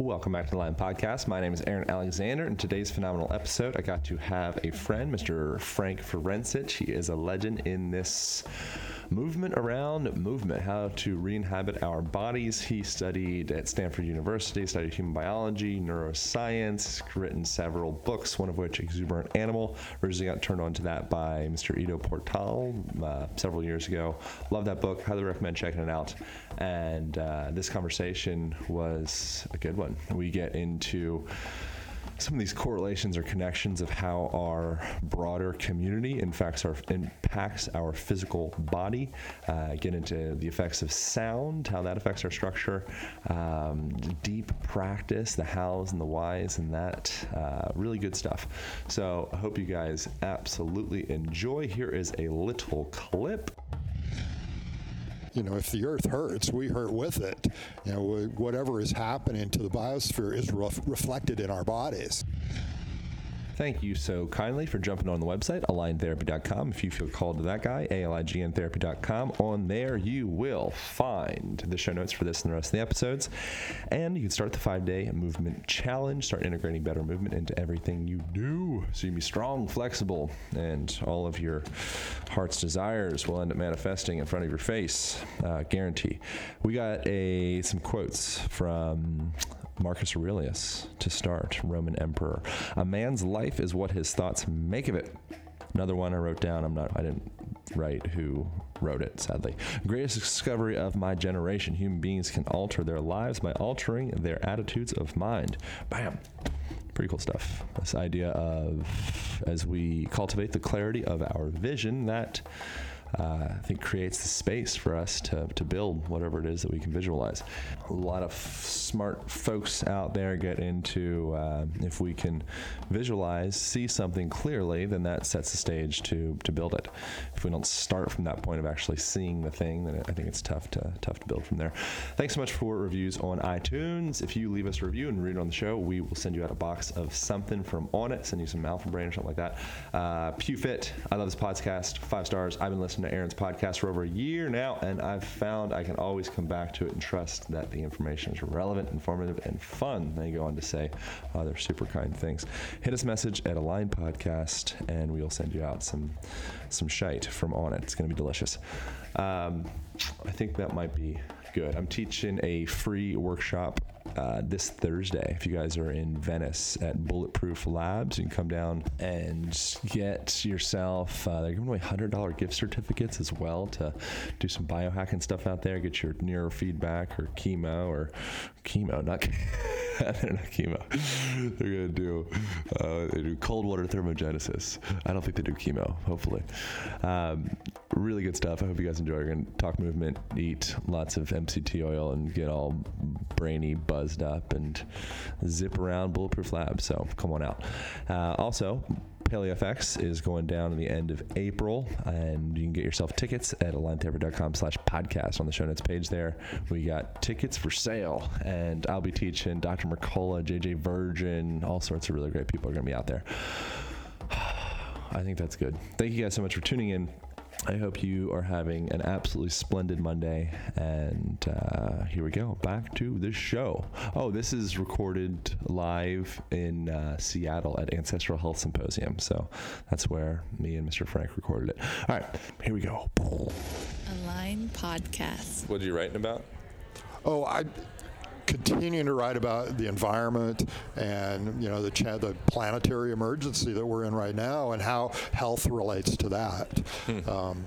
Welcome back to the Align Podcast. My name is Aaron Alexander. In today's phenomenal episode, I got to have a friend, Mr. Frank Forencich. He is a legend in this movement around movement, how to re-inhabit our bodies. He studied at Stanford University, studied human biology, neuroscience, written several books, one of which Exuberant Animal. Originally got turned on to that by Mr. Ido Portal uh, several years ago. Love that book. Highly recommend checking it out. And uh, this conversation was a good one. We get into some of these correlations or connections of how our broader community impacts our impacts our physical body. Uh, get into the effects of sound, how that affects our structure. Um, deep practice, the hows and the whys, and that uh, really good stuff. So I hope you guys absolutely enjoy. Here is a little clip you know, if the Earth hurts, we hurt with it. You know, whatever is happening to the biosphere is ref- reflected in our bodies. Thank you so kindly for jumping on the website, aligntherapy.com. If you feel called to that guy, ALIGNtherapy.com. On there, you will find the show notes for this and the rest of the episodes. And you can start the five day movement challenge, start integrating better movement into everything you do. So you can be strong, flexible, and all of your heart's desires will end up manifesting in front of your face. Uh, guarantee. We got a some quotes from Marcus Aurelius to start, Roman emperor. A man's life is what his thoughts make of it. Another one I wrote down. I'm not. I didn't write who wrote it. Sadly, greatest discovery of my generation: human beings can alter their lives by altering their attitudes of mind. Bam. Pretty cool stuff. This idea of as we cultivate the clarity of our vision, that uh, I think creates the space for us to, to build whatever it is that we can visualize. A lot of f- smart folks out there get into uh, if we can visualize, see something clearly, then that sets the stage to, to build it. If we don't start from that point of actually seeing the thing, then I think it's tough to tough to build from there. Thanks so much for reviews on iTunes. If you leave us a review and read it on the show, we will send you out a box of something from Onnit, send you some Alpha Brain or something like that. Uh, PewFit, I love this podcast, five stars. I've been listening listened to Aaron's podcast for over a year now, and I've found I can always come back to it and trust that the information is relevant, informative, and fun. They go on to say other super kind things. Hit us message at Align Podcast, and we'll send you out some some shite from Onnit. It's going to be delicious. Um, I think that might be good. I'm teaching a free workshop uh, this Thursday. If you guys are in Venice at Bulletproof Labs, you can come down and get yourself. Uh, they're giving away hundred dollar gift certificates as well to do some biohacking stuff out there. Get your neurofeedback or chemo or chemo, not. they're not chemo. They're gonna do uh, they do cold water thermogenesis. I don't think they do chemo. Hopefully, um, really good stuff. I hope you guys enjoy. We're gonna talk movement, eat lots of MCT oil, and get all brainy, buzzed up, and zip around Bulletproof Labs. So come on out. Uh, also, PaleoFX is going down in the end of April, and you can get yourself tickets at aligntherapy.com slash podcast on the show notes page there. We got tickets for sale, and I'll be teaching Dr. Mercola, JJ Virgin, all sorts of really great people are going to be out there. I think that's good. Thank you guys so much for tuning in. I hope you are having an absolutely splendid Monday. And uh, here we go. Back to the show. Oh, this is recorded live in uh, Seattle at Ancestral Health Symposium. So that's where me and Mr. Frank recorded it. All right, here we go. Align Podcast. What are you writing about? Oh, I continuing to write about the environment and you know the, cha- the planetary emergency that we're in right now and how health relates to that. Hmm. Um,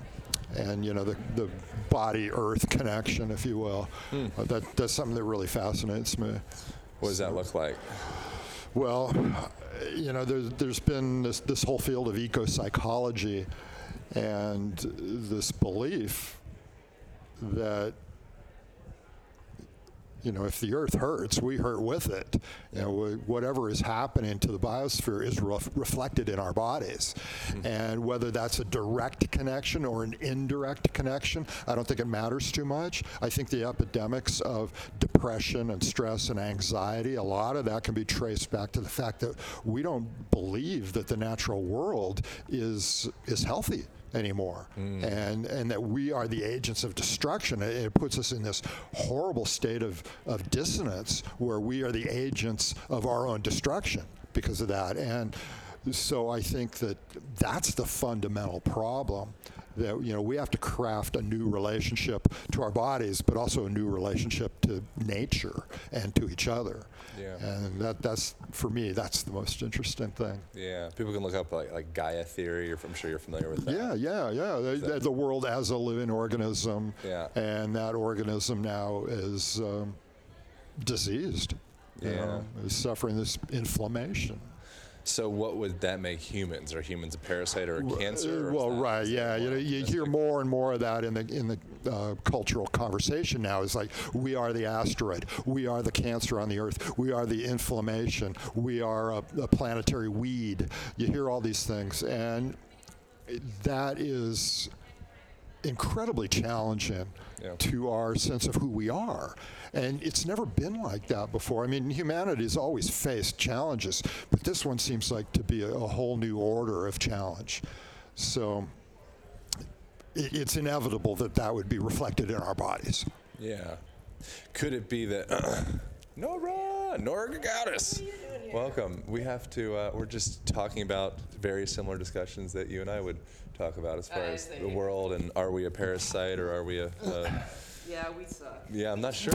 and you know the, the body earth connection, if you will. Hmm. Uh, that that's something that really fascinates me. What does that look like? Well, you know, there's there's been this this whole field of eco psychology, and this belief that you know, if the Earth hurts, we hurt with it. You know, wh- whatever is happening to the biosphere is ref- reflected in our bodies, mm-hmm. and whether that's a direct connection or an indirect connection, I don't think it matters too much. I think the epidemics of depression and stress and anxiety, a lot of that can be traced back to the fact that we don't believe that the natural world is is healthy anymore. Mm. And and that we are the agents of destruction. It, it puts us in this horrible state of, of dissonance where we are the agents of our own destruction because of that. And so I think that that's the fundamental problem that you know we have to craft a new relationship to our bodies but also a new relationship to nature and to each other Yeah. and that that's for me that's the most interesting thing Yeah, people can look up like, like Gaia theory. Or I'm sure you're familiar with that. Yeah, yeah, yeah. The, the- the world as a living organism, Yeah. and that organism now is um, diseased. you Yeah. know, is suffering this inflammation. So what would that make humans? Are humans a parasite or a cancer? or well, right, yeah. You, know, you hear more and more of that in the in the uh, cultural conversation now. It's like we are the asteroid, we are the cancer on the Earth, we are the inflammation, we are a, a planetary weed. You hear all these things, and that is incredibly challenging Yeah. to our sense of who we are. And it's never been like that before. I mean, humanity has always faced challenges, but this one seems like to be a, a whole new order of challenge. So it, it's inevitable that that would be reflected in our bodies. Yeah. Could it be that Nora, Nora Gedgaudas? Welcome. We have to. Uh, we're just talking about very similar discussions that you and I would talk about as far I as the see. world and are we a parasite or are we a? Uh, Yeah, we suck. yeah, I'm not sure.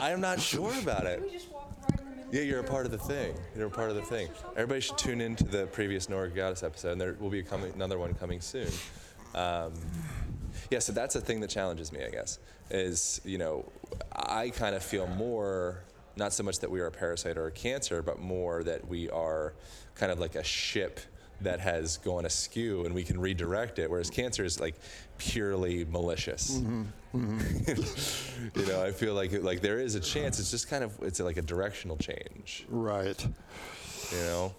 I'm not sure about it. We just walk right in the middle. Yeah, you're a part of the thing. You're a part of the thing. Everybody should tune in to the previous Nora Gedgaudas episode, and there will be coming, another one coming soon. Um, yeah, so that's a thing that challenges me, I guess, is, you know, I kind of feel more, not so much that we are a parasite or a cancer, but more that we are kind of like a ship that has gone askew and we can redirect it, whereas cancer is like purely malicious. Mm-hmm. Mm-hmm. you know, I feel like like there is a chance. It's just kind of it's like a directional change. Right. You know.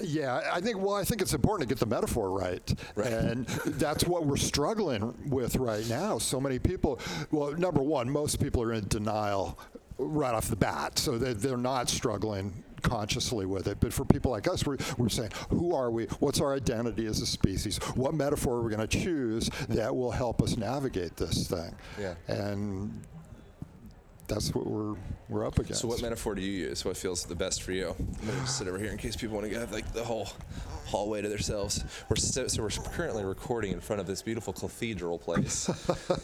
Yeah, I think. Well, I think it's important to get the metaphor right, Right. and that's what we're struggling with right now. So many people. Well, number one, most people are in denial right off the bat, so they, they're not struggling consciously with it. But for people like us, we're, we're saying, who are we? What's our identity as a species? What metaphor are we going to choose that will help us navigate this thing? Yeah. And that's what we're we're up against. So what metaphor do you use? What feels the best for you? I'm gonna sit over here in case people want to have like the whole hallway to themselves. We're so, so we're currently recording in front of this beautiful cathedral place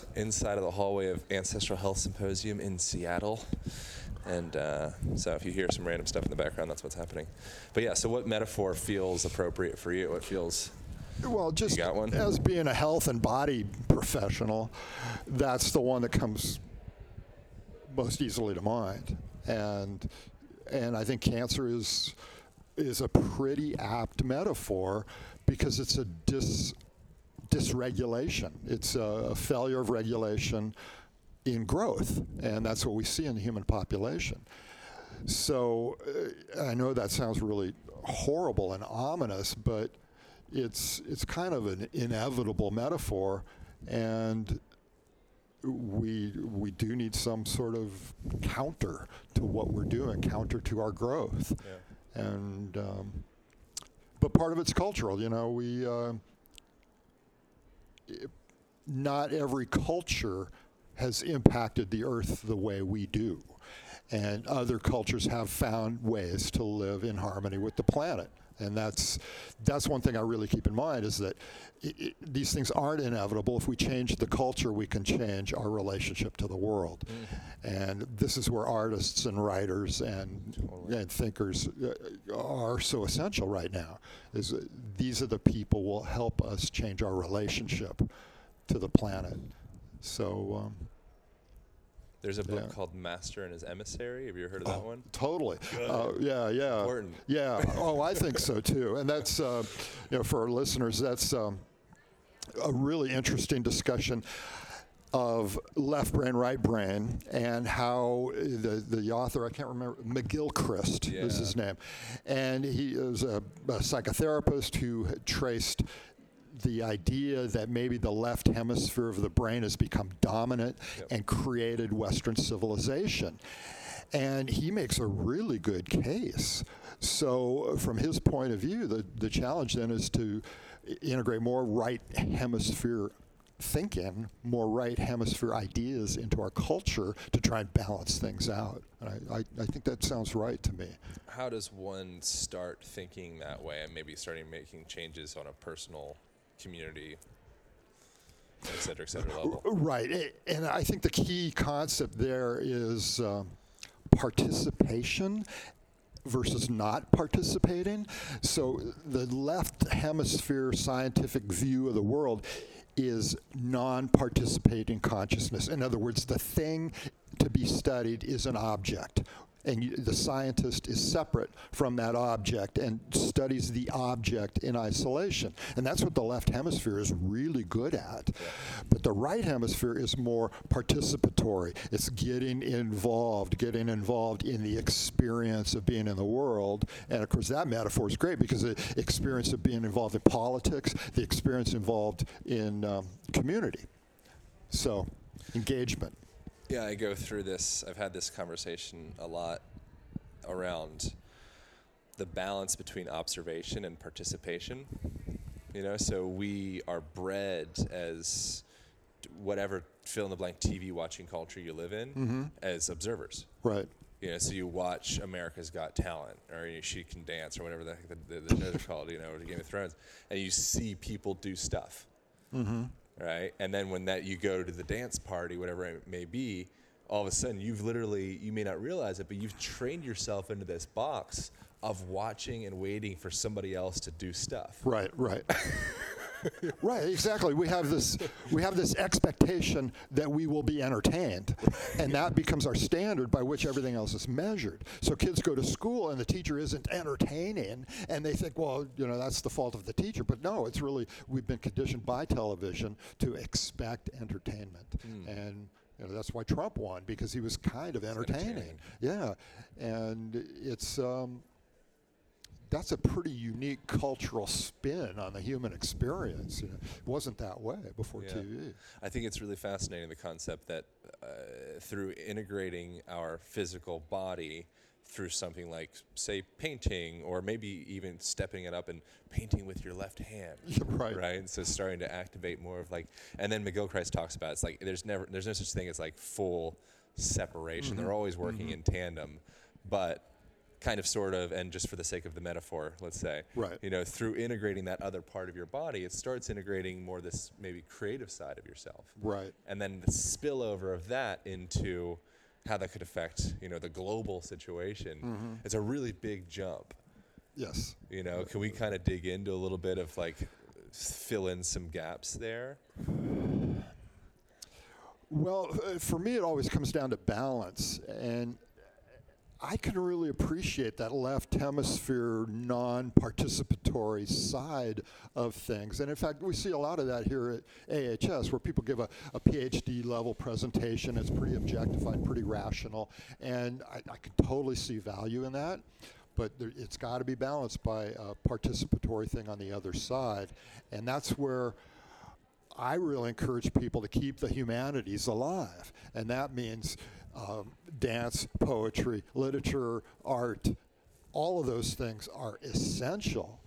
inside of the hallway of Ancestral Health Symposium in Seattle. And uh, so if you hear some random stuff in the background, that's what's happening. But yeah, so what metaphor feels appropriate for you? What feels Well, just got one? as being a health and body professional, that's the one that comes most easily to mind, and and I think cancer is is a pretty apt metaphor because it's a dis dysregulation. It's a failure of regulation in growth, and that's what we see in the human population. So uh, I know that sounds really horrible and ominous, but it's it's kind of an inevitable metaphor, and we we do need some sort of counter to what we're doing, counter to our growth, and um, but part of it's cultural. You know, we uh, i- not every culture has impacted the earth the way we do. And other cultures have found ways to live in harmony with the planet. And that's, that's one thing I really keep in mind is that i i these things aren't inevitable. If we change the culture, we can change our relationship to the world. And this is where artists and writers and, and thinkers uh, are so essential right now. Is these are the people will help us change our relationship to the planet. So um, There's a book Yeah. called Master and His Emissary. Have you ever heard of that one? Totally. Uh, yeah, yeah. Important. Yeah. Oh, I think so too. And that's, uh, you know, for our listeners, that's um, a really interesting discussion. of left brain, right brain, and how the the author I can't remember McGilchrist is Yeah. his name, and he is a, a psychotherapist who had traced the idea that maybe the left hemisphere of the brain has become dominant and created Western civilization. And he makes a really good case. So, uh, from his point of view, the, the challenge then is to integrate more right hemisphere thinking, more right hemisphere ideas into our culture to try and balance things out. And I, I, I think that sounds right to me. How does one start thinking that way and maybe starting making changes on a personal, community, et cetera, et cetera level? Right, and I think the key concept there is um, participation versus not participating. So the left hemisphere scientific view of the world is non-participating consciousness. In other words, the thing to be studied is an object. And you, the scientist is separate from that object and studies the object in isolation. And that's what the left hemisphere is really good at. But the right hemisphere is more participatory. It's getting involved, getting involved in the experience of being in the world. And of course, that metaphor is great because the experience of being involved in politics, the experience involved in um, community. So, engagement. Yeah, I go through this. I've had this conversation a lot around the balance between observation and participation. You know, so we are bred as whatever fill in the blank TV watching culture you live in as observers. Right. You know, so you watch America's Got Talent, or you, She Can Dance, or whatever the heck the, the, the shows are called, you know, or the Game of Thrones, and you see people do stuff, mm-hmm. Right? And then when that you go to the dance party, whatever it may be, all of a sudden you've literally, you may not realize it, but you've trained yourself into this box of watching and waiting for somebody else to do stuff. Right, right. right, exactly. We have this we have this expectation that we will be entertained. And that becomes our standard by which everything else is measured. So kids go to school and the teacher isn't entertaining and they think, well, you know, that's the fault of the teacher. But no, it's really we've been conditioned by television to expect entertainment. Hmm. And you know, that's why Trump won because he was kind of entertaining. Yeah. And it's um, that's a pretty unique cultural spin on the human experience. You know, it wasn't that way before Yeah. TV. I think it's really fascinating the concept that uh, through integrating our physical body through something like, say, painting, or maybe even stepping it up and painting with your left hand, right. Right. And so starting to activate more of like, and then McGilchrist talks about it's like there's never there's no such thing as like full separation. Mm-hmm. They're always working in tandem, but kind of sort of and just for the sake of the metaphor let's say Right. you know through integrating that other part of your body it starts integrating more this maybe creative side of yourself Right. and then the spillover of that into how that could affect you know the global situation Mm-hmm. it's a really big jump Yes. you know can we kind of dig into a little bit of like fill in some gaps there Well, uh, for me, it always comes down to balance. And I can really appreciate that left hemisphere non participatory side of things. And in fact, we see a lot of that here at AHS where people give a, a PhD level presentation. It's pretty objectified, pretty rational. And I, I can totally see value in that. But there, it's got to be balanced by a participatory thing on the other side. And that's where. I really encourage people to keep the humanities alive, and that means um, dance, poetry, literature, art. All of those things are essential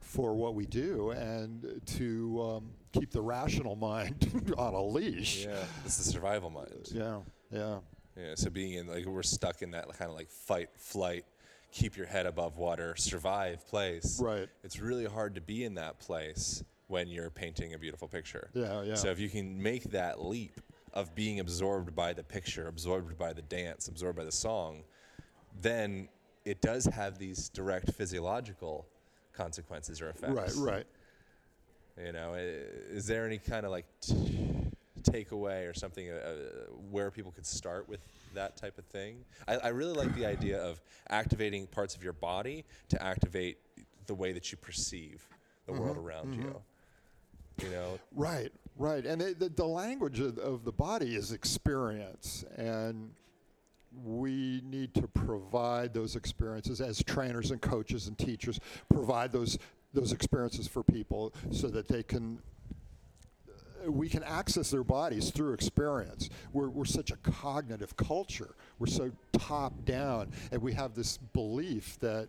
for what we do, and to um, keep the rational mind on a leash. yeah it's the survival mind yeah, yeah. Yeah, so being in like we're stuck in that kind of like fight, flight, keep your head above water, survive place. Right. It's really hard to be in that place when you're painting a beautiful picture. Yeah, yeah. So if you can make that leap of being absorbed by the picture, absorbed by the dance, absorbed by the song, then it does have these direct physiological consequences or effects. Right, right. You know, is there any kind of like t- takeaway or something uh, where people could start with that type of thing? I, I really like the idea of activating parts of your body to activate the way that you perceive the world around you. You know, Right. Right, and the, the language of, of the body is experience, and we need to provide those experiences as trainers and coaches and teachers. Provide those those experiences for people so that they can. uh, We can access their bodies through experience. We're, we're such a cognitive culture. We're so top down, and we have this belief that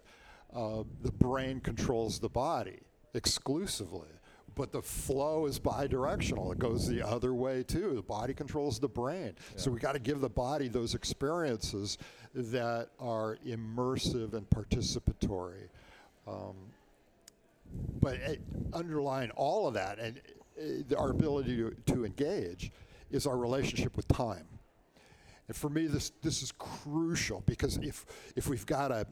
uh, the brain controls the body exclusively but the flow is bidirectional. It goes the other way too. The body controls the brain. So we got to give the body those experiences that are immersive and participatory. Um, but it, underlying all of that and uh, our ability to, to engage is our relationship with time. And for me, this this is crucial because if if we've got a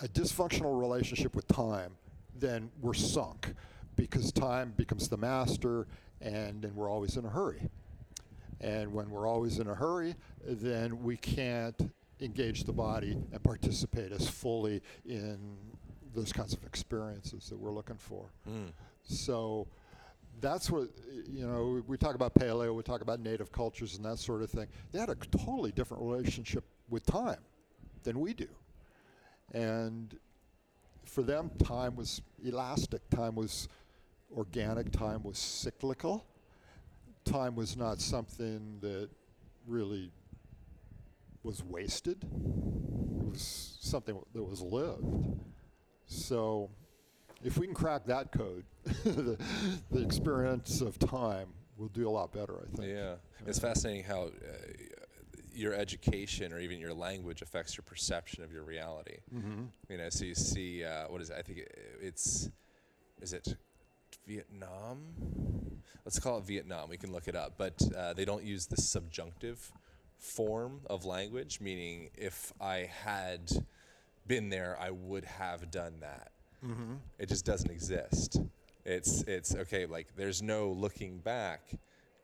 a dysfunctional relationship with time, then we're sunk because time becomes the master and then we're always in a hurry. And when we're always in a hurry, then we can't engage the body and participate as fully in those kinds of experiences that we're looking for. Mm. So that's what, you know, we talk about paleo, we talk about native cultures and that sort of thing. They had a totally different relationship with time than we do. And for them, time was elastic, time was organic, time was cyclical. Time was not something that really was wasted, it was something that was lived. So, if we can crack that code, the, the experience of time will do a lot better, I think. Yeah, it's fascinating how uh, your education or even your language affects your perception of your reality. Mm-hmm. You know, so you see, uh, what is it? I think it, it's, is it Vietnam? Let's call it Vietnam. We can look it up, but uh, they don't use the subjunctive form of language, meaning if I had been there, I would have done that. Mm-hmm. It just doesn't exist. It's it's okay. Like there's no looking back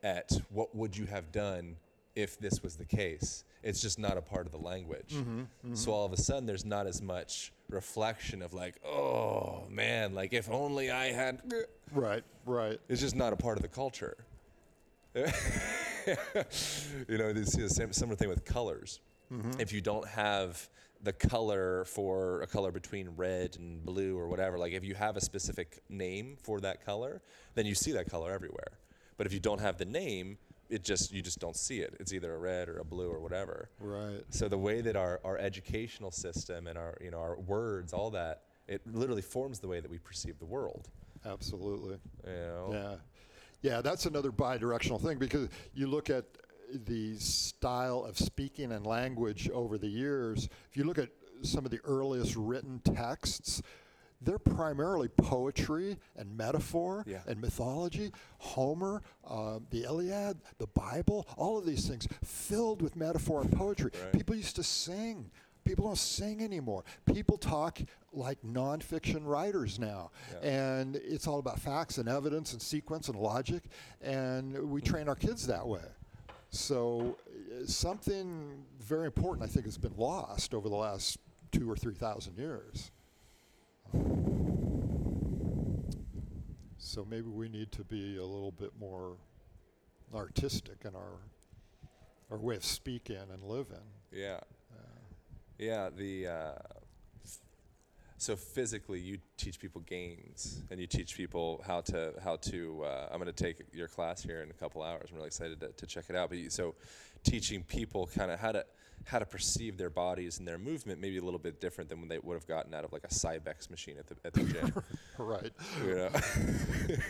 at what would you have done if this was the case. It's just not a part of the language. Mm-hmm, mm-hmm. So all of a sudden, there's not as much reflection of like, oh man, like if only I had. Right, right. It's just not a part of the culture. you know, this is the same similar thing with colors. Mm-hmm. If you don't have the color for a color between red and blue or whatever, like if you have a specific name for that color, then you see that color everywhere. But if you don't have the name, it just you just don't see it. It's either a red or a blue or whatever. Right. So the way that our, our educational system and our you know our words, all that, it literally forms the way that we perceive the world. Absolutely. You know? Yeah. Yeah, that's another bi-directional thing because you look at the style of speaking and language over the years. If you look at some of the earliest written texts, they're primarily poetry and metaphor Yeah. and mythology. Homer, uh, the Iliad, the Bible, all of these things filled with metaphor and poetry. Right. People used to sing. People don't sing anymore. People talk like nonfiction writers now. Yeah. And it's all about facts and evidence and sequence and logic. And we train our kids that way. So uh, something very important, I think, has been lost over the last two or three thousand years. So maybe we need to be a little bit more artistic in our our way of speaking and living. Yeah. Yeah. The uh, so physically, you teach people games, and you teach people how to how to. Uh, I'm going to take your class here in a couple hours. I'm really excited to, to check it out. But you, so, teaching people kind of how to how to perceive their bodies and their movement, maybe a little bit different than when they would have gotten out of like a Cybex machine at the at the gym. Right.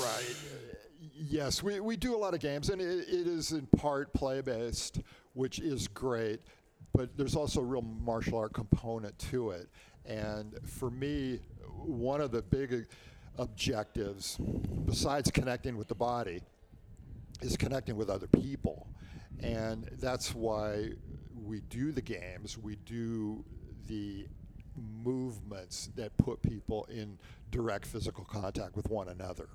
Right. Yes, we, we do a lot of games, and it, it is in part play based, which is great, but there's also a real martial art component to it. And for me, one of the big objectives, besides connecting with the body, is connecting with other people. And that's why we do the games, we do the movements that put people in direct physical contact with one another.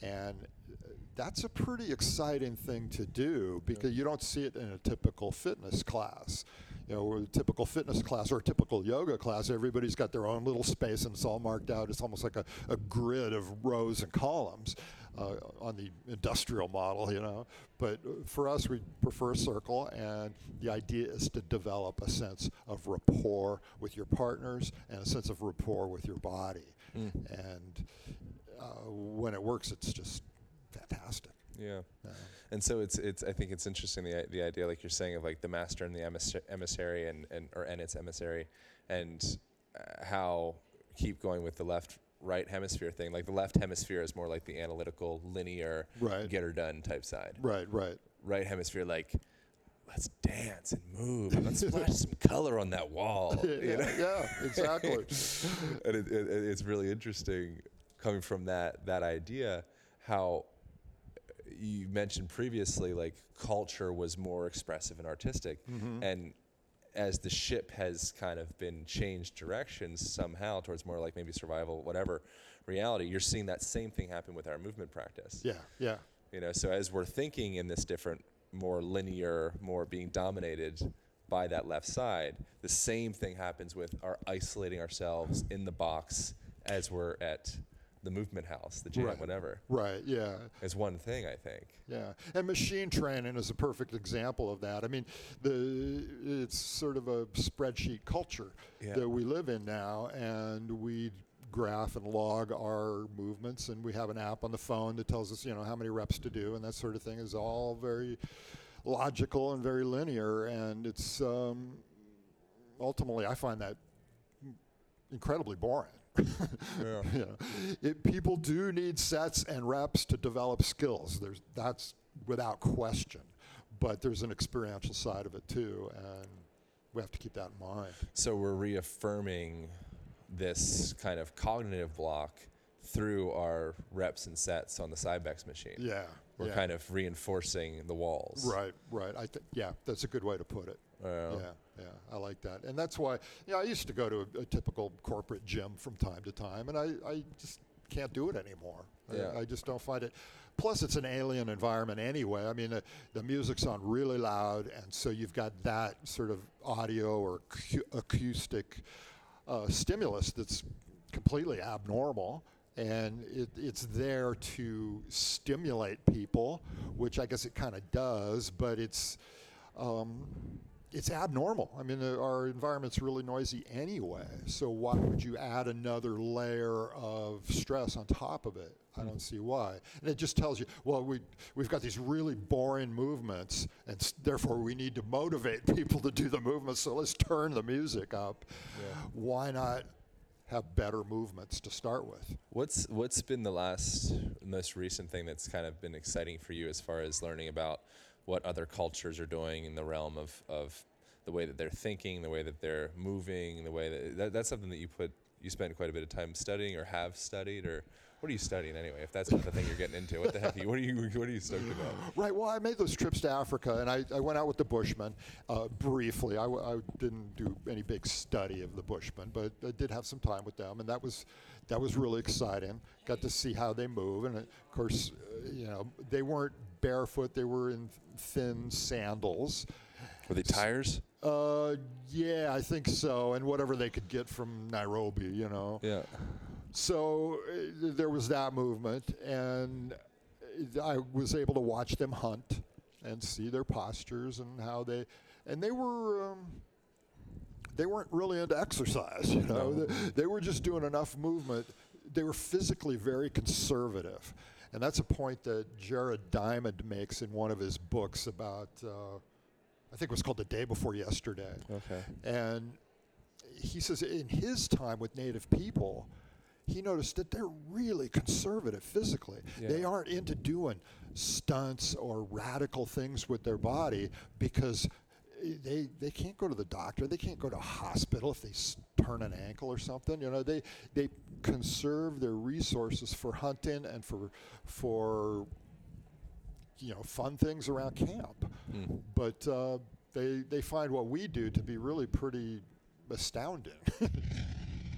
And uh, that's a pretty exciting thing to do because you don't see it in a typical fitness class. You know, a typical fitness class or a typical yoga class, everybody's got their own little space and it's all marked out. It's almost like a, a grid of rows and columns uh, on the industrial model, you know. But for us, we prefer a circle, and the idea is to develop a sense of rapport with your partners and a sense of rapport with your body. And uh, when it works, it's just fantastic. Yeah. And so it's it's I think it's interesting the the idea like you're saying of like the master and the emissary and, and or and its emissary and uh, how keep going with the left right hemisphere thing like the left hemisphere is more like the analytical linear Right. get her done type side Right, right. right hemisphere like let's dance and move and let's splash some color on that wall you yeah, know? yeah, exactly. and it, it- it's really interesting coming from that that idea how you mentioned previously like culture was more expressive and artistic. Mm-hmm. And as the ship has kind of been changed directions somehow towards more like maybe survival whatever reality you're seeing that same thing happen with our movement practice. Yeah, yeah. you know so as we're thinking in this different more linear more being dominated by that left side the same thing happens with our isolating ourselves in the box as we're at the movement house the gym Right. whatever Right, yeah. is one thing i think Yeah, and machine training is a perfect example of that. I mean, the it's sort of a spreadsheet culture Yeah. that we live in now, and we graph and log our movements, and we have an app on the phone that tells us, you know, how many reps to do, and that sort of thing is all very logical and very linear, and it's um, ultimately I find that incredibly boring. Yeah. know, it, people do need sets and reps to develop skills. There's that's without question, but there's an experiential side of it too, and we have to keep that in mind. so we're reaffirming this kind of cognitive block through our reps and sets on the cybex machine Yeah, we're yeah. kind of reinforcing the walls right, right. I think yeah, that's a good way to put it. Yeah. Yeah, yeah, I like that, and that's why. Yeah, I used to go to a, a typical corporate gym from time to time, and I, I just can't do it anymore. I- Yeah. I, just don't find it. Plus, it's an alien environment anyway. I mean, the, the music's on really loud, and so you've got that sort of audio or acu- acoustic uh, stimulus that's completely abnormal. And it, it's there to stimulate people, which I guess it kind of does, but it's um, it's abnormal. I mean, our environment's really noisy anyway. So why would you add another layer of stress on top of it? I don't see why. And it just tells you, well, we we've got these really boring movements, and therefore we need to motivate people to do the movements. So let's turn the music up. Why not have better movements to start with? What's what's been the last most recent thing that's kind of been exciting for you as far as learning about what other cultures are doing in the realm of, of the way that they're thinking, the way that they're moving, the way that, that that's something that you put you spend quite a bit of time studying or have studied or what are you studying anyway? If that's not the thing you're getting into, what the heck? Are you, what are you what are you stoked about? Right. Well, I made those trips to Africa, and I, I went out with the Bushmen uh, briefly. I, didn't do any big study of the Bushmen, but I did have some time with them, and that was that was really exciting. Got to see how they move, and of course, uh, you know, they weren't barefoot; they were in thin sandals. Were they tires? Uh, yeah, I think so, and whatever they could get from Nairobi, you know. Yeah. So uh, there was that movement, and I was able to watch them hunt and see their postures and how they, and they were. Um, they weren't really into exercise, you know. They, they were just doing enough movement. They were physically very conservative, and that's a point that Jared Diamond makes in one of his books about. Uh, I think it was called "The Day Before Yesterday." Okay. And he says in his time with Native people, he noticed that they're really conservative physically. They aren't into doing stunts or radical things with their body because they they can't go to the doctor. They can't go to a hospital if they turn an ankle or something. You know, they they conserve their resources for hunting and for for you know fun things around camp. But uh, they they find what we do to be really pretty astounding.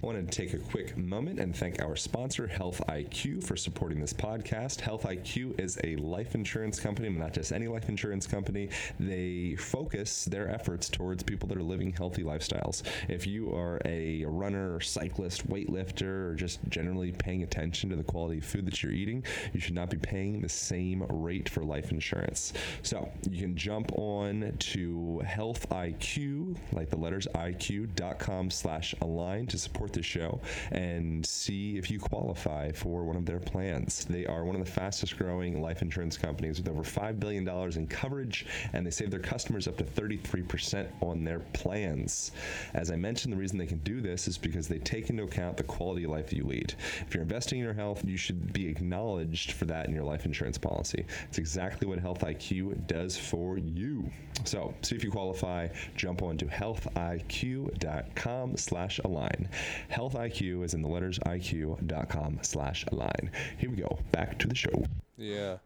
I wanted to take a quick moment and thank our sponsor, Health IQ, for supporting this podcast. Health IQ is a life insurance company, but not just any life insurance company. They focus their efforts towards people that are living healthy lifestyles. If you are a runner, cyclist, weightlifter, or just generally paying attention to the quality of food that you're eating, you should not be paying the same rate for life insurance. So you can jump on to Health IQ, like the letters IQ.com slash align to support the show and see if you qualify for one of their plans. They are one of the fastest growing life insurance companies with over $5 billion in coverage, and they save their customers up to 33% on their plans. As I mentioned, the reason they can do this is because they take into account the quality of life that you lead. If you're investing in your health, you should be acknowledged for that in your life insurance policy. It's exactly what Health IQ does for you. So, see if you qualify. Jump on to healthiq.com slash align. Health IQ is in the letters iq.com slash line. Here we go. Back to the show. Yeah,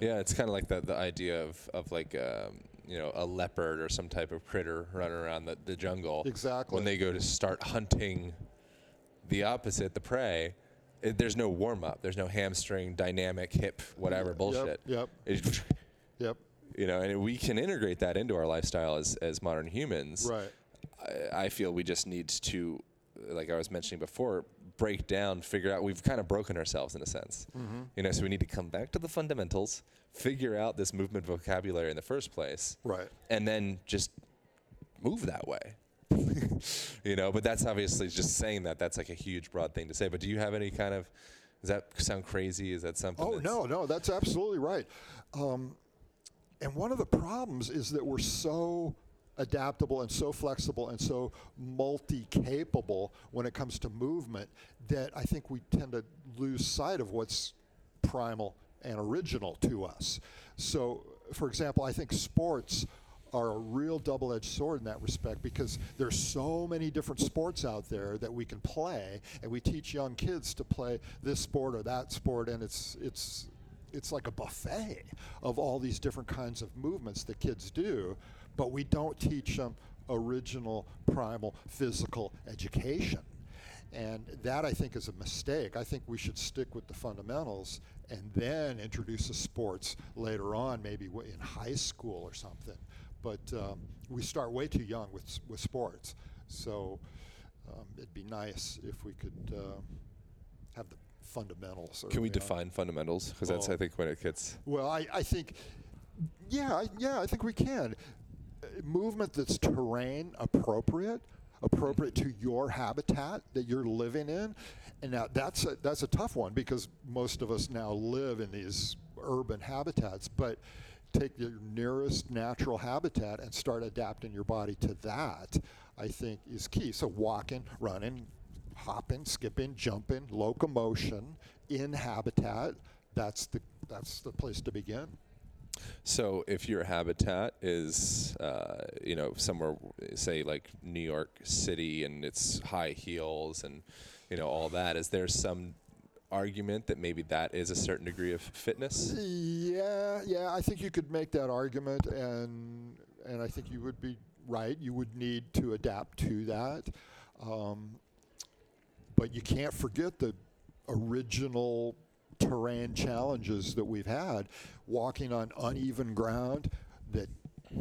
yeah. It's kind of like the the idea of of like um, you know a leopard or some type of critter running around the, the jungle. Exactly. When they go to start hunting the opposite, the prey. It, there's no warm up. There's no hamstring, dynamic, hip, whatever bullshit. yep. It- Yep. you know, and we can integrate that into our lifestyle as as modern humans. Right. I, I feel we just need to, like I was mentioning before, break down, figure out. We've kind of broken ourselves in a sense, Mm-hmm. you know. So we need to come back to the fundamentals, figure out this movement vocabulary in the first place, Right. and then just move that way. you know, but that's obviously just saying that. That's like a huge, broad thing to say. But do you have any kind of? Does that sound crazy? Is that something? Oh no, no, that's absolutely right. Um, and one of the problems is that we're so adaptable and so flexible and so multi-capable when it comes to movement that I think we tend to lose sight of what's primal and original to us. So, for example, I think sports are a real double-edged sword in that respect because there's so many different sports out there that we can play and we teach young kids to play this sport or that sport and it's it's it's like a buffet of all these different kinds of movements that kids do but we don't teach them original primal physical education and that I think is a mistake. I think we should stick with the fundamentals and then introduce the sports later on, maybe in high school or something. But um, we start way too young with, with sports. So um, it'd be nice if we could um have the fundamentals. Can we on. define fundamentals? Because that's. I think when it gets. Well, I, I think, yeah, I- yeah, I think we can. Movement that's terrain appropriate, appropriate to your habitat that you're living in, and now that's a, that's a tough one because most of us now live in these urban habitats. But take your nearest natural habitat and start adapting your body to that. I think is key. So walking, running, hopping, skipping, jumping, locomotion in habitat. That's the that's the place to begin. So if your habitat is, uh, you know, somewhere, say like New York City, and it's high heels and, you know, all that, is there some argument that maybe that is a certain degree of fitness? Yeah, yeah, I think you could make that argument, and and I think you would be right. You would need to adapt to that, um, but you can't forget the original terrain challenges that we've had, walking on uneven ground that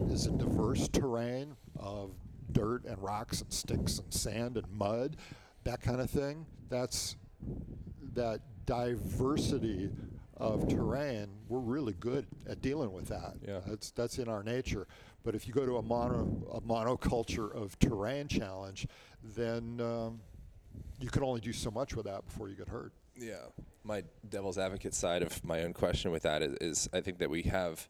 is a diverse terrain of dirt and rocks and sticks and sand and mud, that kind of thing. That's that diversity of terrain, we're really good at dealing with that. Yeah. That's that's in our nature. But if you go to a mono a monoculture of terrain challenge, then um, you can only do so much with that before you get hurt. Yeah. My devil's advocate side of my own question with that is, is I think that we have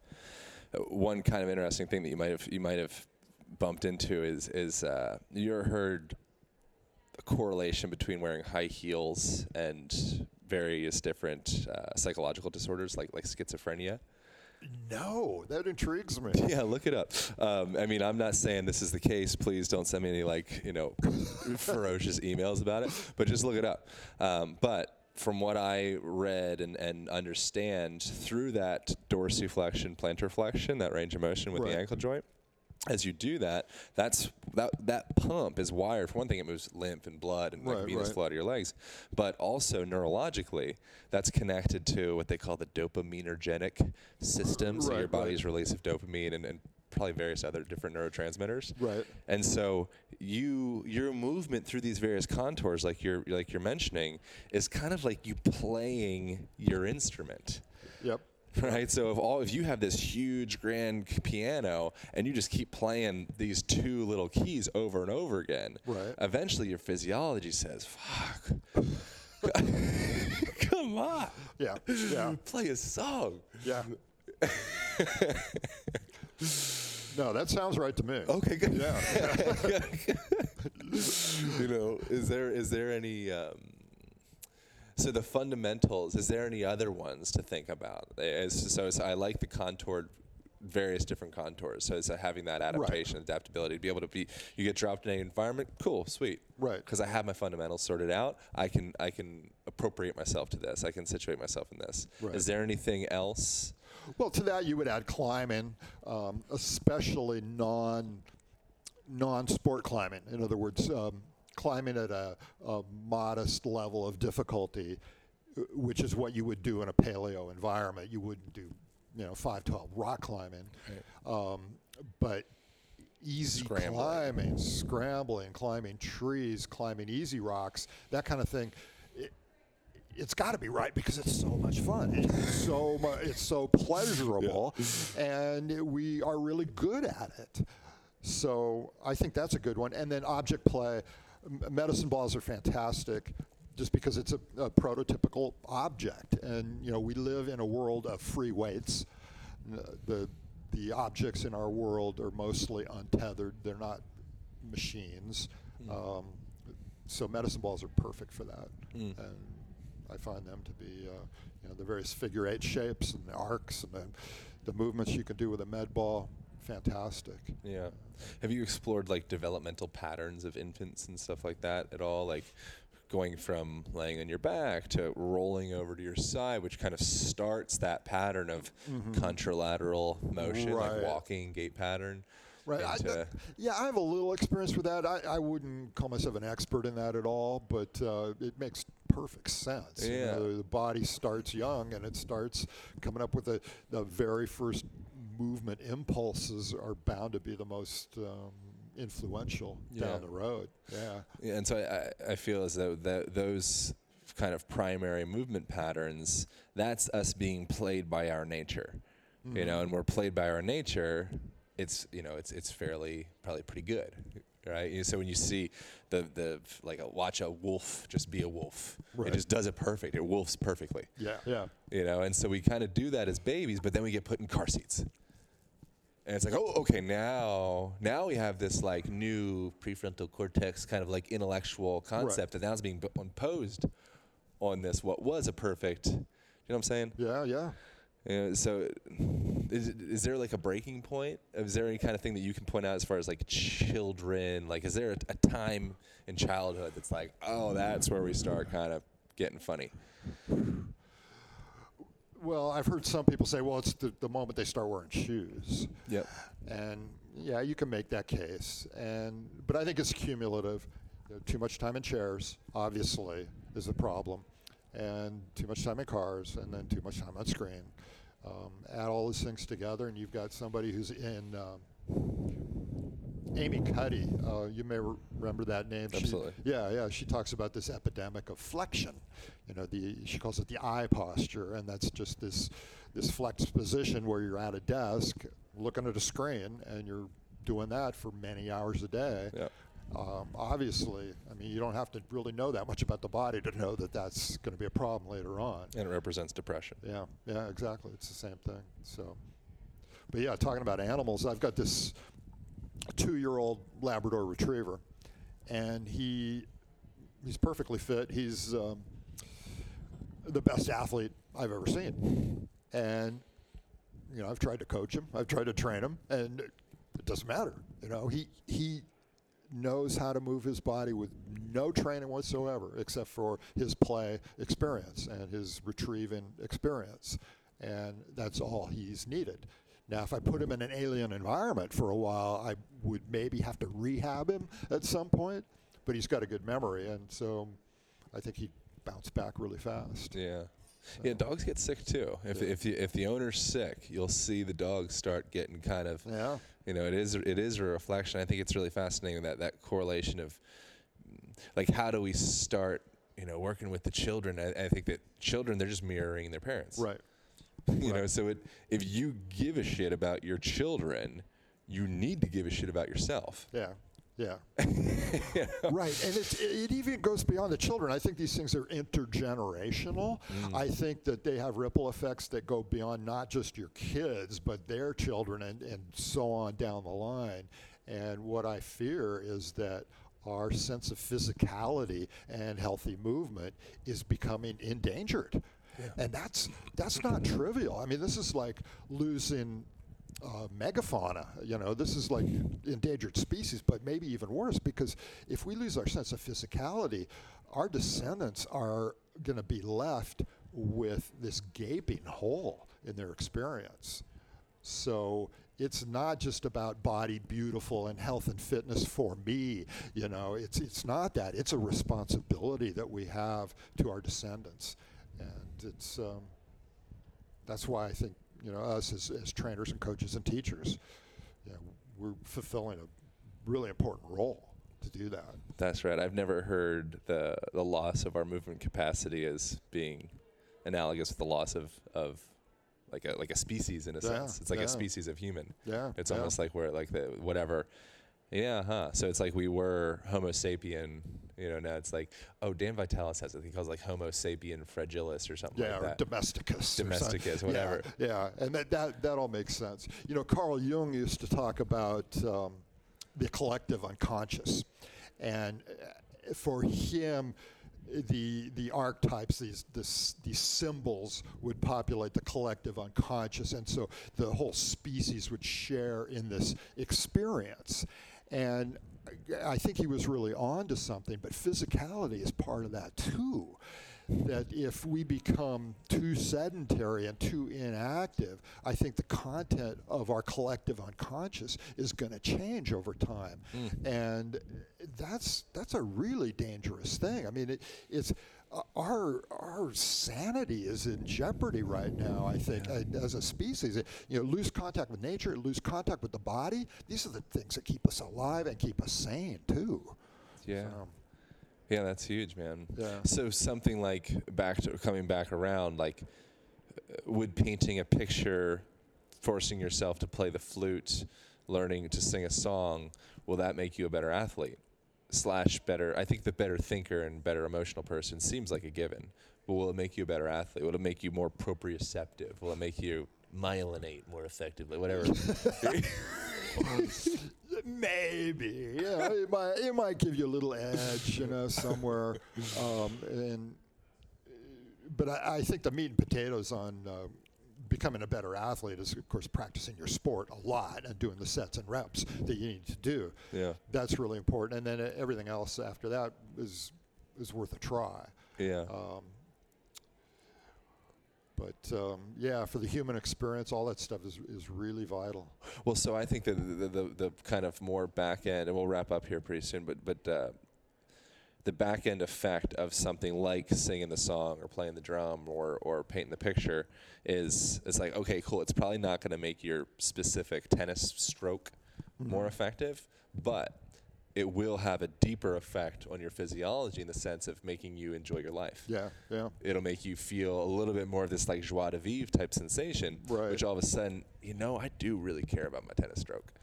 uh, one kind of interesting thing that you might have you might have bumped into is is uh, you ever heard a correlation between wearing high heels and various different uh, psychological disorders like like schizophrenia. No, that intrigues me. Yeah, look it up. Um, I mean, I'm not saying this is the case. Please don't send me any like you know ferocious emails about it. But just look it up. Um, but from what I read and, and understand through that dorsiflexion, plantar flexion, that range of motion with Right. the ankle joint, as you do that, that's that that pump is wired. For one thing, it moves lymph and blood and like Right, venous right. flow to your legs, but also neurologically, that's connected to what they call the dopaminergic system. So your body's right. release of dopamine and, and probably various other different neurotransmitters. Right. And so you your movement through these various contours, like you're like you're mentioning, is kind of like you playing your instrument Yep. right? So if all if you have this huge grand piano and you just keep playing these two little keys over and over again, Right. eventually your physiology says, "Fuck, come on, Yeah. Yeah. play a song." Yeah. no, that sounds right to me. Okay, good. Yeah. you know, is there is there any um, so the fundamentals? Is there any other ones to think about? As, so I like the contoured various different contours. So it's uh, having that adaptation, adaptability, to be able to be. You get dropped in an environment, cool, sweet, Right. Because I have my fundamentals sorted out. I can I can appropriate myself to this. I can situate myself in this. Right. Is there anything else? Well, to that you would add climbing, um, especially non non-sport climbing. In other words, um, climbing at a, a modest level of difficulty, uh, which is what you would do in a paleo environment. You wouldn't do, you know, 512 rock climbing, um, but easy Scrambling. climbing, scrambling, climbing trees, climbing easy rocks, that kind of thing. It, it's got to be right because it's so much fun. It's so mu- it's so pleasurable, and we are really good at it. So I think that's a good one. And then object play, medicine balls are fantastic, just because it's a, a prototypical object, and you know we live in a world of free weights. The the objects in our world are mostly untethered. They're not machines. Um, so medicine balls are perfect for that, and I find them to be, uh, you know, the various figure eight shapes and the arcs and the, the movements you can do with a med ball. Fantastic. Yeah. Have you explored like developmental patterns of infants and stuff like that at all? Like going from laying on your back to rolling over to your side, which kind of starts that pattern of contralateral motion, Mm-hmm. Right. like walking gait pattern. Right. I, into- th- yeah, I have a little experience with that. I, I wouldn't call myself an expert in that at all, but uh, it makes perfect sense. You Yeah. know, the body starts young and it starts coming up with the, the very first movement impulses are bound to be the most um, influential Yeah. down the road. Yeah. Yeah, and so I, I feel as though that those kind of primary movement patterns, that's us being played by our nature, you know, and we're played by our nature. It's you know it's it's fairly probably pretty good, right? You- So when you see the the like a, watch a wolf just be a wolf, Right. it just does it perfect. It wolfs perfectly, Yeah. Yeah. you know, and so we kind of do that as babies, but then we get put in car seats. And it's like, oh, okay, now now we have this like new prefrontal cortex kind of like intellectual concept that now is being imposed on this what was a perfect, you know what I'm saying? Yeah. Yeah. You know, so is, is there like a breaking point? Is there any kind of thing that you can point out as far as like children? Like, is there a, a time in childhood that's like, oh, that's where we start kind of getting funny? Well, I've heard some people say, well, it's the, the moment they start wearing shoes. Yep. And yeah, you can make that case. And but I think it's cumulative. You know, too much time in chairs, obviously, is a problem, and too much time in cars, and then too much time on screen. Um, add all those things together, and you've got somebody who's in. Um, Amy Cuddy, uh, you may re- remember that name. She- Absolutely. yeah, yeah. She talks about this epidemic of flexion. You know, the she calls it the eye posture, and that's just this this flexed position where you're at a desk looking at a screen, and you're doing that for many hours a day. Yeah. Um, obviously, I mean, you don't have to really know that much about the body to know that that's going to be a problem later on. And it represents depression. Yeah, yeah, exactly. It's the same thing. So, but yeah, talking about animals, I've got this two-year-old Labrador Retriever, and he he's perfectly fit. He's um, the best athlete I've ever seen, and you know, I've tried to coach him, I've tried to train him, and it doesn't matter. You know, he he knows how to move his body with no training whatsoever, except for his play experience and his retrieving experience, and that's all he's needed. Now, if I put him in an alien environment for a while, I would maybe have to rehab him at some point. But he's got a good memory, and so I think he'd bounce back really fast. Yeah. Yeah, dogs get sick too. If if you, if the owner's sick, you'll see the dogs start getting kind of Yeah. You know, it is it is a reflection. I think it's really fascinating that that correlation of like how do we start, you know, working with the children? I, I think that children they're just mirroring their parents. Right. You know, so it, if you give a shit about your children, you need to give a shit about yourself. Yeah. Yeah. Right. And it's, it even goes beyond the children. I think these things are intergenerational. Mm. I think that they have ripple effects that go beyond not just your kids, but their children and, and so on down the line. And what I fear is that our sense of physicality and healthy movement is becoming endangered. And that's that's not trivial. I mean, this is like losing uh, megafauna. You know, this is like endangered species, but maybe even worse because if we lose our sense of physicality, our descendants are going to be left with this gaping hole in their experience. So it's not just about body beautiful and health and fitness for me. You know, it's it's not that. It's a responsibility that we have to our descendants, and it's um, that's why I think you know us as, as trainers and coaches and teachers, you know, we're fulfilling a really important role to do that. That's right. I've never heard the the loss of our movement capacity as being analogous to the loss of of like a like a species in a Yeah, sense. It's like yeah. a species of human. Yeah, It's yeah. almost like we're like the whatever. Yeah, huh. So it's like we were Homo sapien, you know, now it's like, oh, Dan Vitalis has it. He calls like Homo sapien fragilis or something Yeah, like that. domesticus. Domesticus, whatever. Yeah, yeah, and that, that, that all makes sense. You know, Carl Jung used to talk about um, the collective unconscious. And uh, for him, the, the archetypes, these, this, these symbols would populate the collective unconscious. And so the whole species would share in this experience. And I think he was really on to something, but physicality is part of that too. That if we become too sedentary and too inactive, I think the content of our collective unconscious is going to change over time, hmm. and that's that's a really dangerous thing. I mean, it, it's our our sanity is in jeopardy right now. I think as a species, you know, lose contact with nature, lose contact with the body. These are the things that keep us alive and keep us sane too. Yeah. So, Yeah, that's huge, man. Yeah. So something like back to coming back around, like uh, would painting a picture, forcing yourself to play the flute, learning to sing a song, will that make you a better athlete? Slash better. I think the better thinker and better emotional person seems like a given. But will it make you a better athlete? Will it make you more proprioceptive? Will it make you myelinate more effectively? Whatever. Maybe, yeah, it might it might give you a little edge, you know, somewhere, um, and but I, I think the meat and potatoes on uh, becoming a better athlete is, of course, practicing your sport a lot and doing the sets and reps that you need to do. Yeah. that's really important, and then uh, everything else after that is is worth a try. yeah. Um, but um, yeah, for the human experience, all that stuff is, is really vital. Well, so I think that the, the, the, the kind of more back end, and we'll wrap up here pretty soon, but, but uh, the back end effect of something like singing the song or playing the drum or, or painting the picture is, is like, okay, cool. It's probably not going to make your specific tennis stroke mm-hmm. more effective, but it will have a deeper effect on your physiology in the sense of making you enjoy your life Yeah, yeah. it'll make you feel a little bit more of this like joie de vivre type sensation, Right. which all of a sudden, you know, I do really care about my tennis stroke.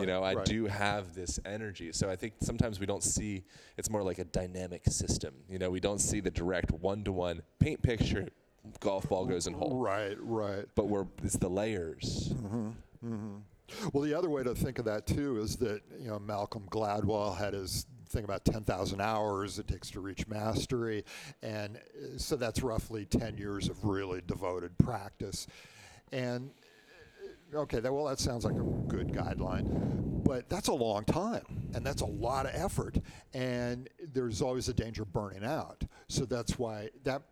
You know, I right. do have this energy. So I think sometimes we don't see it's more like a dynamic system. You know, we don't see the direct one to one paint picture, golf ball goes in hole. Right, right. But we're it's the layers. Well, the other way to think of that too is that you know Malcolm Gladwell had his thing about 10,000 hours it takes to reach mastery, and uh, so that's roughly 10 years of really devoted practice. And okay, that, well, that sounds like a good guideline, but that's a long time, and that's a lot of effort, and there's always a danger of burning out. So that's why that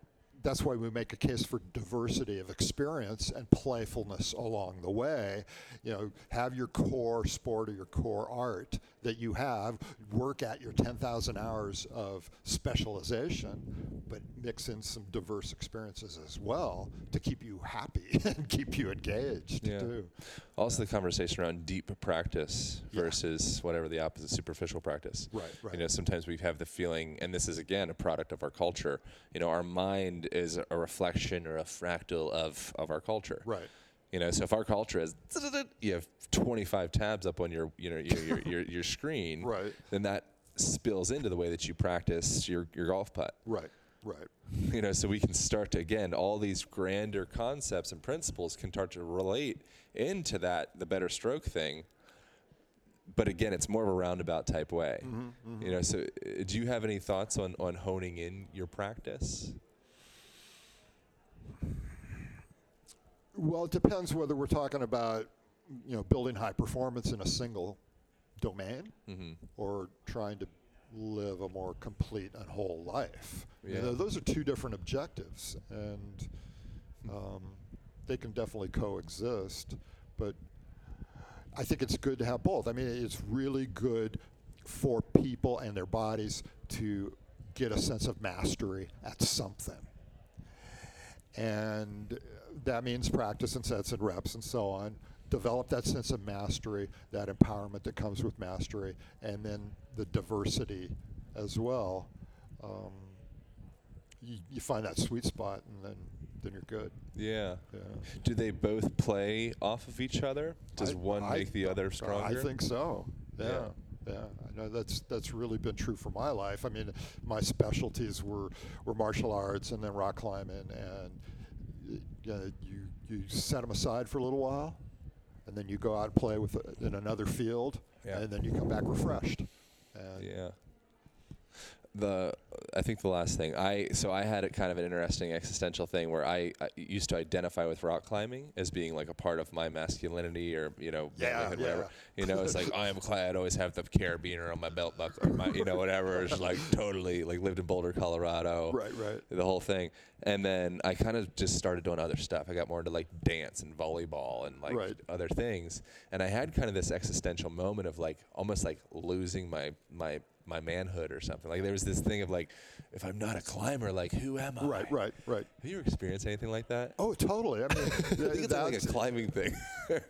that's why we make a case for diversity of experience and playfulness along the way. You know, have your core sport or your core art that you have, work at your 10,000 hours of specialization, but mix in some diverse experiences as well to keep you happy and keep you engaged Yeah. too. Also, the conversation around deep practice versus whatever the opposite superficial practice. Right, right. You know, sometimes we have the feeling, and this is again a product of our culture. You know, our mind is a reflection or a fractal of of our culture. Right. You know, so if our culture is you have 25 tabs up on your you know your your, your, your screen, Right. Then that spills into the way that you practice your your golf putt. Right, right. You know, so we can start to again all these grander concepts and principles can start to relate into that the better stroke thing. But again, it's more of a roundabout type way. You know, so uh, do you have any thoughts on on honing in your practice? Well, it depends whether we're talking about, you know, building high performance in a single domain or trying to live a more complete and whole life. You know, those are two different objectives, and um, they can definitely coexist. But I think it's good to have both. I mean, it's really good for people and their bodies to get a sense of mastery at something and that means practice and sets and reps and so on. Develop that sense of mastery, that empowerment that comes with mastery, and then the diversity as well. Um, you, you find that sweet spot, and then then you're good. Yeah. Yeah. Do they both play off of each other? Does I- one I- make the other stronger? I think so. Yeah. Yeah. Yeah, I know that's that's really been true for my life. I mean, my specialties were were martial arts and then rock climbing, and y- you you set them aside for a little while, and then you go out and play with it in another field, Yeah. and then you come back refreshed. And Yeah. The I think the last thing I so I had a kind of an interesting existential thing where I, I used to identify with rock climbing as being like a part of my masculinity or you know Yeah, manlyhood, whatever. You know, it's like I am Clay. I'd always have the carabiner on my belt buckle, or my you know whatever. It's like totally like lived in Boulder, Colorado. Right, right. The whole thing, and then I kind of just started doing other stuff. I got more into like dance and volleyball and like Right. other things, and I had kind of this existential moment of like almost like losing my my my manhood or something. Like there was this thing of like, if I'm not a climber, like who am I? right, right, right. Have you ever experienced anything like that? Oh, totally. I mean, I think it's like a climbing thing.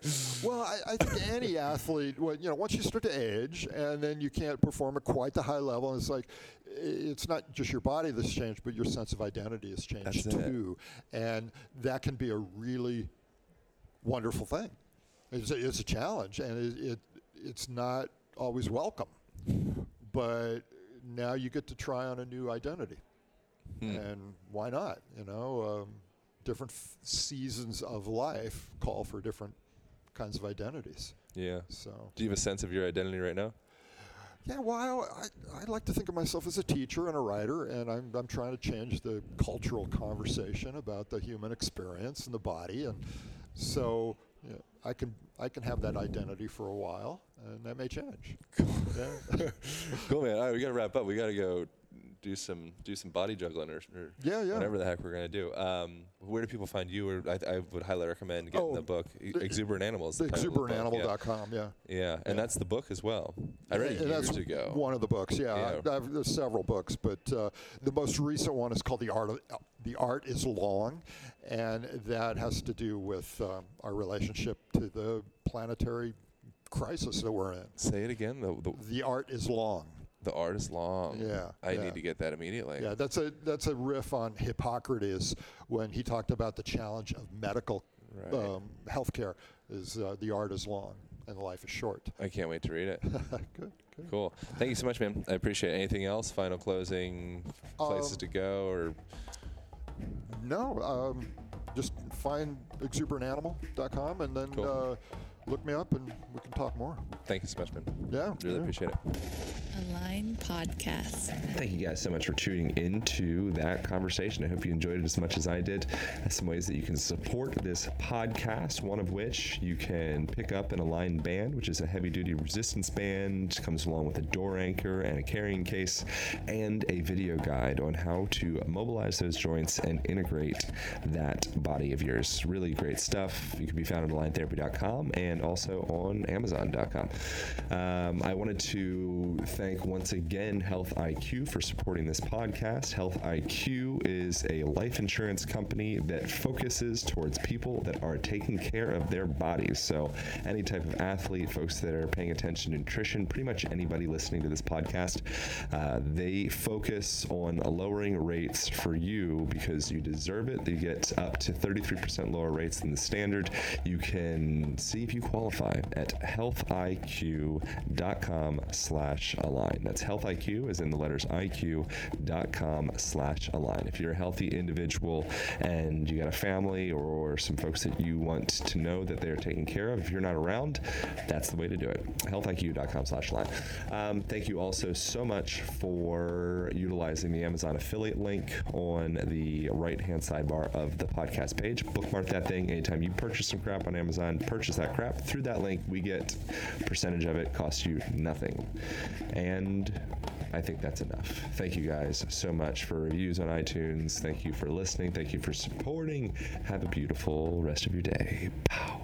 Well, I, I think any athlete, well, you know, once you start to age and then you can't perform at quite the high level, and it's like, it's not just your body that's changed, but your sense of identity has changed That's it. And that can be a really wonderful thing. It's a, it's a challenge, and it, it it's not always welcome. But now you get to try on a new identity. And why not? You know, um, different f- seasons of life call for different kinds of identities. yeah. So, Do you have a sense of your identity right now? yeah, well, I, I like to think of myself as a teacher and a writer, and I'm, I'm trying to change the cultural conversation about the human experience and the body. And so, you know, I can I can have that identity for a while, and that may change. Yeah. Cool, man. All right, we got to wrap up. We got to go do some do some body juggling or, or Yeah, yeah. whatever the heck we're gonna do. Um, where do people find you? Or I, I would highly recommend getting Oh, the book, E- Exuberant Animals. the title of Exuberantanimal.com, yeah. Yeah, yeah, and that's the book as well. I read it And years ago. One of the books, yeah. Yeah. I've, there's several books, but uh, the most recent one is called "The Art of The Art Is Long," and that has to do with um, our relationship to the planetary crisis that we're in. Say it again. The, the The art is long. the art is long. Yeah, I yeah. need to get that immediately. Yeah, that's a that's a riff on Hippocrates when he talked about the challenge of medical Right. um, healthcare. Is uh, the art is long and the life is short. I can't wait to read it. good, good. cool. Thank you so much, man. I appreciate it. Anything else? Final closing places Um, to go or No, um, just find exuberantanimal.com and then Cool. uh, look me up and we can talk more. thank you so much, man. Yeah. Really yeah. appreciate it. Align Podcast. Thank you guys so much for tuning into that conversation. I hope you enjoyed it as much as I did. There's some ways that you can support this podcast, one of which you can pick up an Align band, which is a heavy duty resistance band, comes along with a door anchor and a carrying case, and a video guide on how to mobilize those joints and integrate that body of yours. Really great stuff. You can be found at aligntherapy.com and also on amazon.com. Um, I wanted to thank once again Health IQ for supporting this podcast. Health IQ is a life insurance company that focuses towards people that are taking care of their bodies. So, any type of athlete, folks that are paying attention to nutrition, pretty much anybody listening to this podcast, uh, they focus on lowering rates for you because you deserve it. You get up to 33% lower rates than the standard. You can see if you qualify at healthiq.com slash align. That's healthiq as in the letters iq.com slash align. If you're a healthy individual and you got a family or, or some folks that you want to know that they're taken care of, if you're not around, that's the way to do it. healthiq.com slash align. Um, thank you also so much for utilizing the Amazon affiliate link on the right hand sidebar of the podcast page. Bookmark that thing anytime you purchase some crap on Amazon, purchase that crap through that link. We get percentage of it, costs you nothing. And I think that's enough. Thank you guys so much for reviews on iTunes. Thank you for listening. Thank you for supporting. Have a beautiful rest of your day. Pow.